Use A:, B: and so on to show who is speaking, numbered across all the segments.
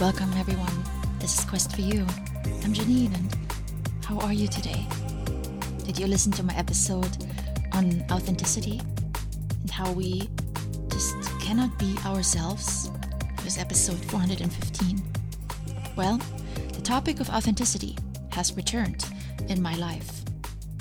A: Welcome, everyone. This is Quest for You. I'm Janine, and how are you today? Did you listen to my episode on authenticity and how we just cannot be ourselves? It was episode 415. Well, the topic of authenticity has returned in my life.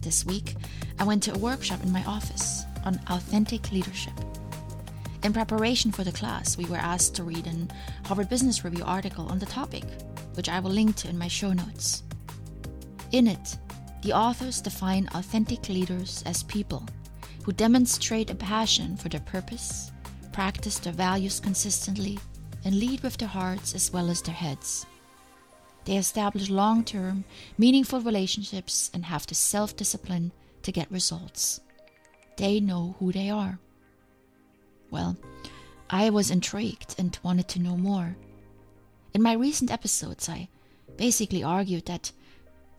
A: This week, I went to a workshop in my office on authentic leadership. In preparation for the class, we were asked to read an Harvard Business Review article on the topic, which I will link to in my show notes. In it, the authors define authentic leaders as people who demonstrate a passion for their purpose, practice their values consistently, and lead with their hearts as well as their heads. They establish long term, meaningful relationships and have the self discipline to get results. They know who they are. Well, I was intrigued and wanted to know more. In my recent episodes, I basically argued that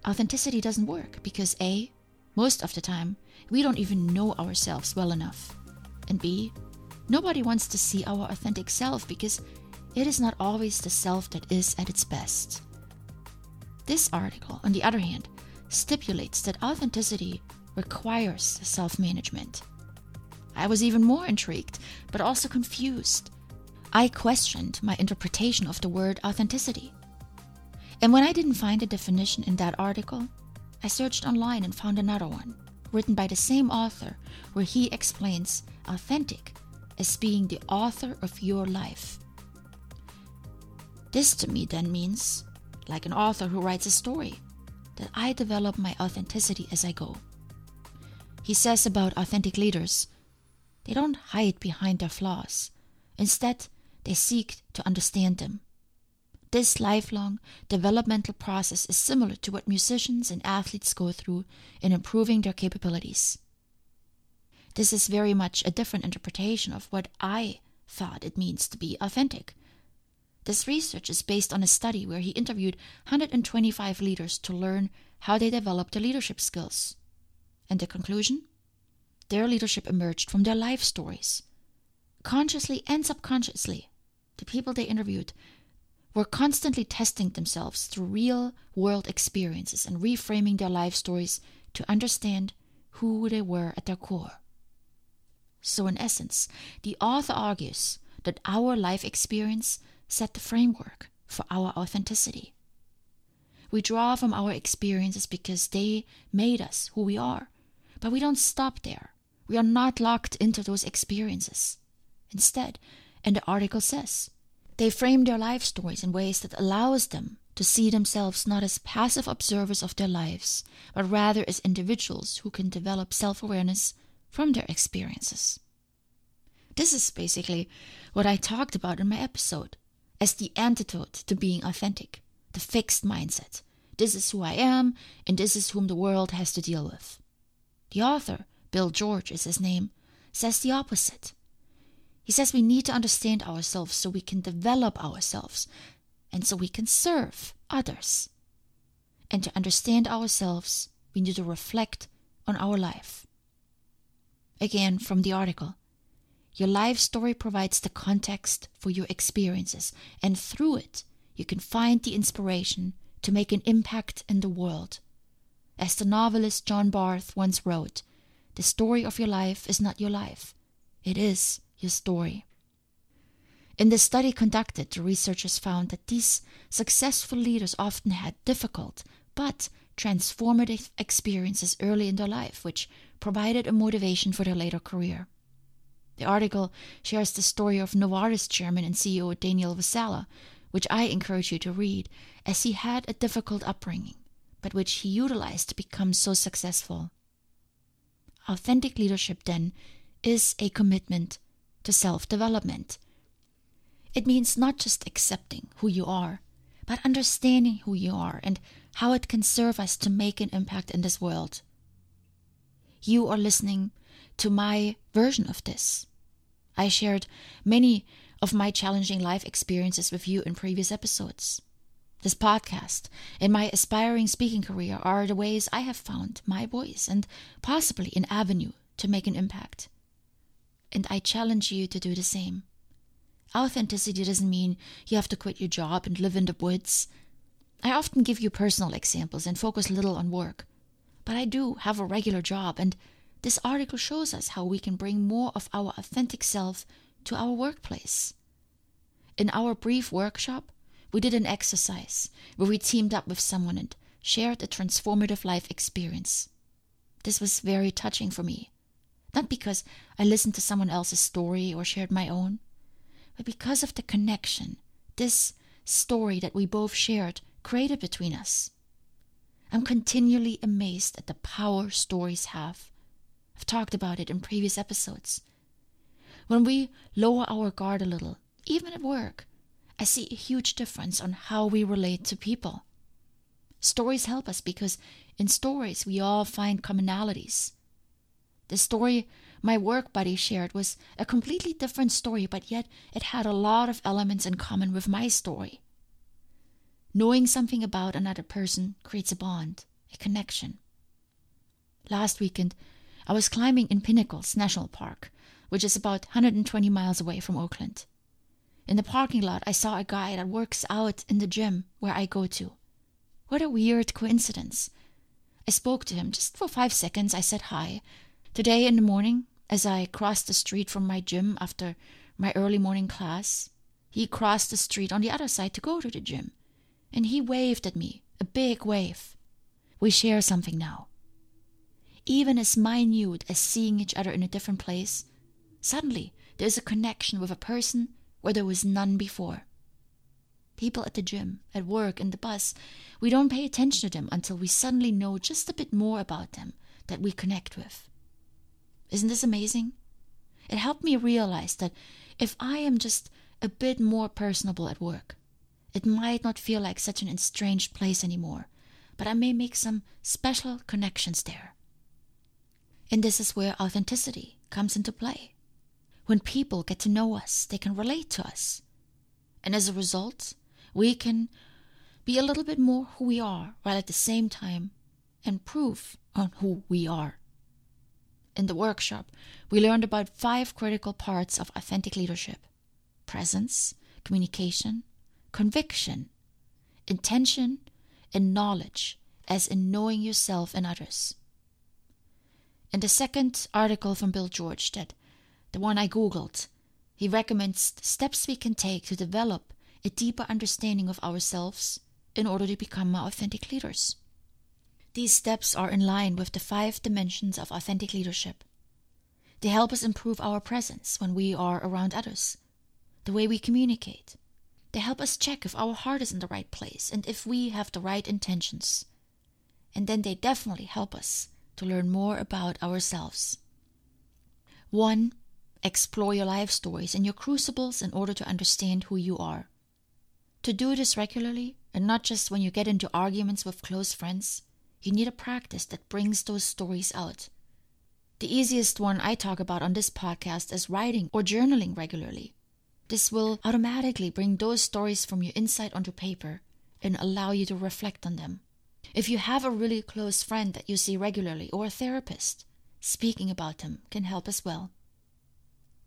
A: authenticity doesn't work because A, most of the time, we don't even know ourselves well enough. And B, nobody wants to see our authentic self because it is not always the self that is at its best. This article, on the other hand, stipulates that authenticity requires self management. I was even more intrigued, but also confused. I questioned my interpretation of the word authenticity. And when I didn't find a definition in that article, I searched online and found another one, written by the same author, where he explains authentic as being the author of your life. This to me then means, like an author who writes a story, that I develop my authenticity as I go. He says about authentic leaders they don't hide behind their flaws. Instead, they seek to understand them. This lifelong developmental process is similar to what musicians and athletes go through in improving their capabilities. This is very much a different interpretation of what I thought it means to be authentic. This research is based on a study where he interviewed 125 leaders to learn how they develop their leadership skills. And the conclusion? Their leadership emerged from their life stories. Consciously and subconsciously, the people they interviewed were constantly testing themselves through real world experiences and reframing their life stories to understand who they were at their core. So, in essence, the author argues that our life experience set the framework for our authenticity. We draw from our experiences because they made us who we are, but we don't stop there. We are not locked into those experiences. Instead, and the article says, they frame their life stories in ways that allows them to see themselves not as passive observers of their lives, but rather as individuals who can develop self awareness from their experiences. This is basically what I talked about in my episode as the antidote to being authentic, the fixed mindset. This is who I am, and this is whom the world has to deal with. The author Bill George is his name, says the opposite. He says we need to understand ourselves so we can develop ourselves and so we can serve others. And to understand ourselves, we need to reflect on our life. Again, from the article Your life story provides the context for your experiences, and through it, you can find the inspiration to make an impact in the world. As the novelist John Barth once wrote, the story of your life is not your life, it is your story. In the study conducted, the researchers found that these successful leaders often had difficult but transformative experiences early in their life, which provided a motivation for their later career. The article shares the story of Novartis chairman and CEO Daniel Vasella, which I encourage you to read, as he had a difficult upbringing, but which he utilized to become so successful. Authentic leadership, then, is a commitment to self development. It means not just accepting who you are, but understanding who you are and how it can serve us to make an impact in this world. You are listening to my version of this. I shared many of my challenging life experiences with you in previous episodes. This podcast and my aspiring speaking career are the ways I have found my voice and possibly an avenue to make an impact. And I challenge you to do the same. Authenticity doesn't mean you have to quit your job and live in the woods. I often give you personal examples and focus little on work. But I do have a regular job, and this article shows us how we can bring more of our authentic self to our workplace. In our brief workshop, we did an exercise where we teamed up with someone and shared a transformative life experience. This was very touching for me. Not because I listened to someone else's story or shared my own, but because of the connection this story that we both shared created between us. I'm continually amazed at the power stories have. I've talked about it in previous episodes. When we lower our guard a little, even at work, I see a huge difference on how we relate to people. Stories help us because in stories we all find commonalities. The story my work buddy shared was a completely different story, but yet it had a lot of elements in common with my story. Knowing something about another person creates a bond, a connection. Last weekend, I was climbing in Pinnacles National Park, which is about 120 miles away from Oakland. In the parking lot, I saw a guy that works out in the gym where I go to. What a weird coincidence. I spoke to him just for five seconds. I said hi. Today in the morning, as I crossed the street from my gym after my early morning class, he crossed the street on the other side to go to the gym, and he waved at me, a big wave. We share something now. Even as minute as seeing each other in a different place, suddenly there is a connection with a person where there was none before. People at the gym, at work, in the bus, we don't pay attention to them until we suddenly know just a bit more about them that we connect with. Isn't this amazing? It helped me realize that if I am just a bit more personable at work, it might not feel like such an estranged place anymore, but I may make some special connections there. And this is where authenticity comes into play. When people get to know us, they can relate to us. And as a result, we can be a little bit more who we are while at the same time improve on who we are. In the workshop, we learned about five critical parts of authentic leadership presence, communication, conviction, intention, and knowledge, as in knowing yourself and others. In the second article from Bill George, that the one I Googled, he recommends steps we can take to develop a deeper understanding of ourselves in order to become more authentic leaders. These steps are in line with the five dimensions of authentic leadership. They help us improve our presence when we are around others, the way we communicate. They help us check if our heart is in the right place and if we have the right intentions. And then they definitely help us to learn more about ourselves. 1. Explore your life stories and your crucibles in order to understand who you are. To do this regularly, and not just when you get into arguments with close friends, you need a practice that brings those stories out. The easiest one I talk about on this podcast is writing or journaling regularly. This will automatically bring those stories from your inside onto paper and allow you to reflect on them. If you have a really close friend that you see regularly or a therapist, speaking about them can help as well.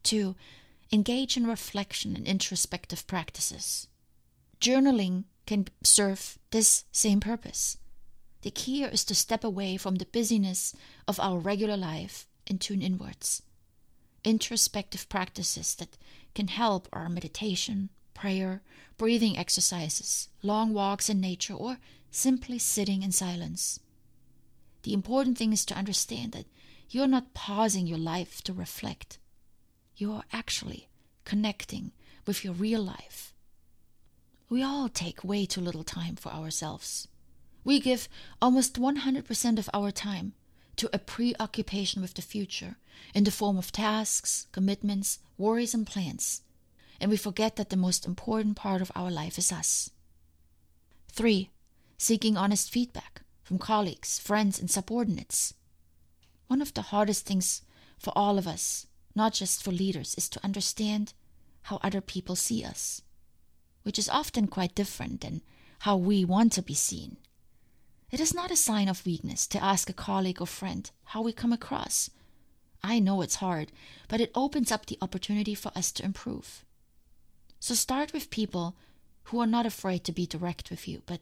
A: 2. Engage in reflection and introspective practices. Journaling can serve this same purpose. The key is to step away from the busyness of our regular life and tune inwards. Introspective practices that can help are meditation, prayer, breathing exercises, long walks in nature, or simply sitting in silence. The important thing is to understand that you're not pausing your life to reflect you are actually connecting with your real life. We all take way too little time for ourselves. We give almost 100% of our time to a preoccupation with the future in the form of tasks, commitments, worries, and plans, and we forget that the most important part of our life is us. 3. Seeking honest feedback from colleagues, friends, and subordinates. One of the hardest things for all of us not just for leaders, is to understand how other people see us, which is often quite different than how we want to be seen. It is not a sign of weakness to ask a colleague or friend how we come across. I know it's hard, but it opens up the opportunity for us to improve. So start with people who are not afraid to be direct with you, but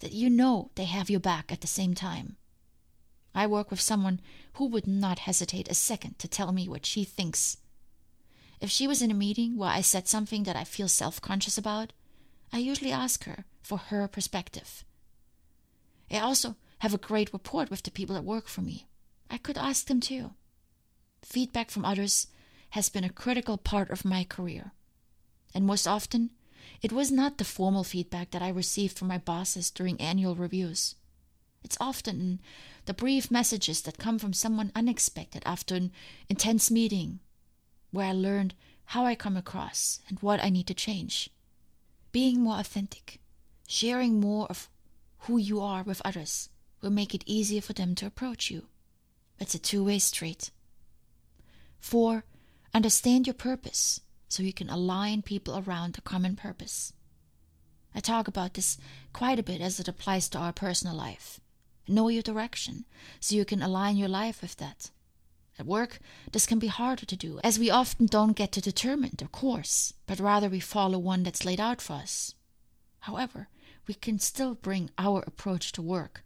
A: that you know they have your back at the same time. I work with someone who would not hesitate a second to tell me what she thinks. If she was in a meeting where I said something that I feel self conscious about, I usually ask her for her perspective. I also have a great rapport with the people that work for me. I could ask them too. Feedback from others has been a critical part of my career. And most often, it was not the formal feedback that I received from my bosses during annual reviews. It's often the brief messages that come from someone unexpected after an intense meeting where I learned how I come across and what I need to change. Being more authentic, sharing more of who you are with others will make it easier for them to approach you. It's a two way street. Four, understand your purpose so you can align people around a common purpose. I talk about this quite a bit as it applies to our personal life. Know your direction so you can align your life with that. At work, this can be harder to do, as we often don't get to determine the course, but rather we follow one that's laid out for us. However, we can still bring our approach to work,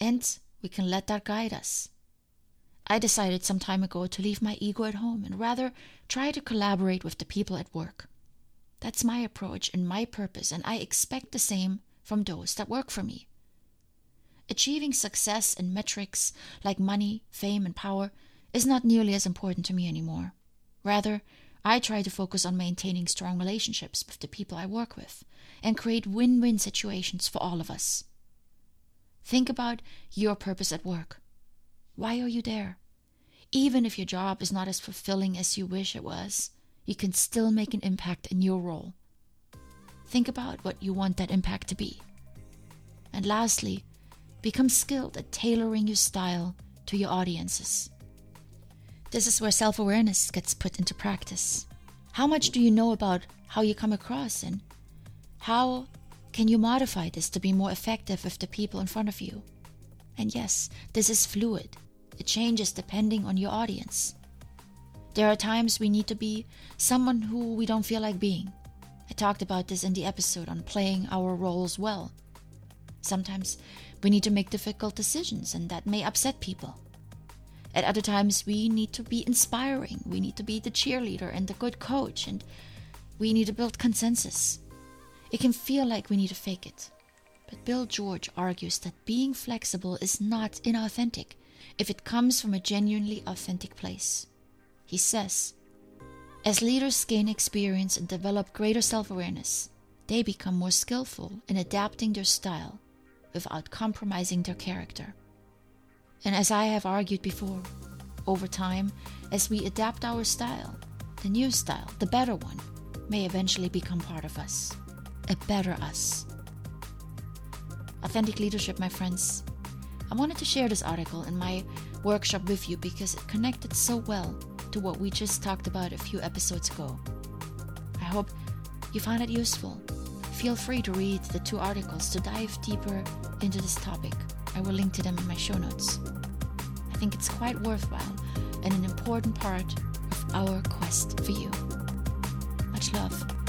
A: and we can let that guide us. I decided some time ago to leave my ego at home and rather try to collaborate with the people at work. That's my approach and my purpose, and I expect the same from those that work for me. Achieving success in metrics like money, fame, and power is not nearly as important to me anymore. Rather, I try to focus on maintaining strong relationships with the people I work with and create win win situations for all of us. Think about your purpose at work. Why are you there? Even if your job is not as fulfilling as you wish it was, you can still make an impact in your role. Think about what you want that impact to be. And lastly, become skilled at tailoring your style to your audiences. This is where self awareness gets put into practice. How much do you know about how you come across, and how can you modify this to be more effective with the people in front of you? And yes, this is fluid, it changes depending on your audience. There are times we need to be someone who we don't feel like being. I talked about this in the episode on playing our roles well. Sometimes we need to make difficult decisions, and that may upset people. At other times, we need to be inspiring. We need to be the cheerleader and the good coach, and we need to build consensus. It can feel like we need to fake it. But Bill George argues that being flexible is not inauthentic if it comes from a genuinely authentic place. He says, as leaders gain experience and develop greater self awareness, they become more skillful in adapting their style without compromising their character. And as I have argued before, over time, as we adapt our style, the new style, the better one, may eventually become part of us. A better us. Authentic leadership, my friends. I wanted to share this article in my workshop with you because it connected so well to what we just talked about a few episodes ago. I hope you found it useful. Feel free to read the two articles to dive deeper into this topic. I will link to them in my show notes. I think it's quite worthwhile and an important part of our quest for you. Much love.